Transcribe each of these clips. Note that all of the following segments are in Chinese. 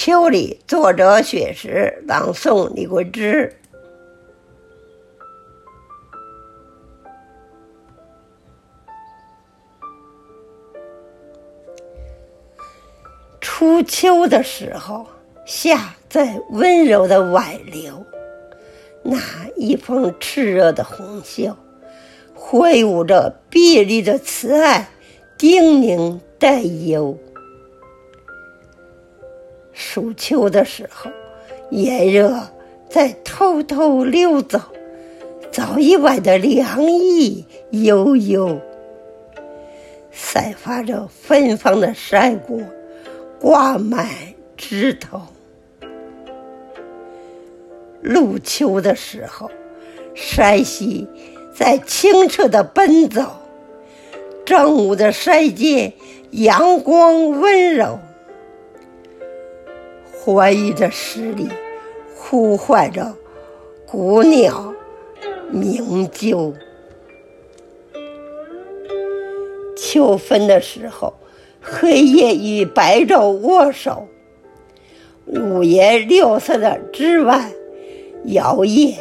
秋里，作者雪石，朗诵李桂枝。初秋的时候，夏在温柔的挽留，那一封炽热的红袖，挥舞着别离的慈爱，叮咛担忧。暑秋的时候，炎热在偷偷溜走，早已晚的凉意悠悠，散发着芬芳的山果。挂满枝头，入秋的时候，山溪在清澈的奔走。正午的山间，阳光温柔，欢愉的十里呼唤着古鸟鸣啾。秋分的时候。黑夜与白昼握手，五颜六色的枝蔓摇曳，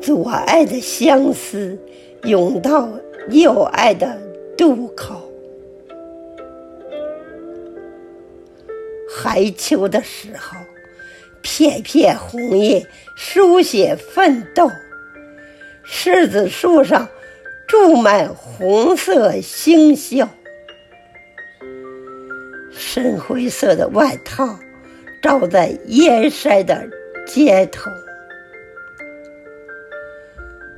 左爱的相思涌到右爱的渡口。寒秋的时候，片片红叶书写奋斗，柿子树上住满红色星宿。深灰色的外套罩在燕山的街头。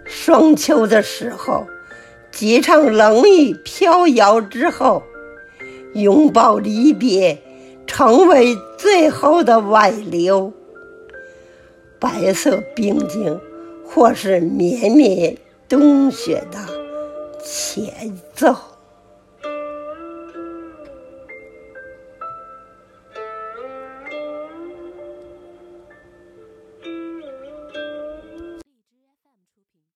霜秋的时候，几场冷雨飘摇之后，拥抱离别，成为最后的挽留。白色冰晶，或是绵绵冬雪的前奏。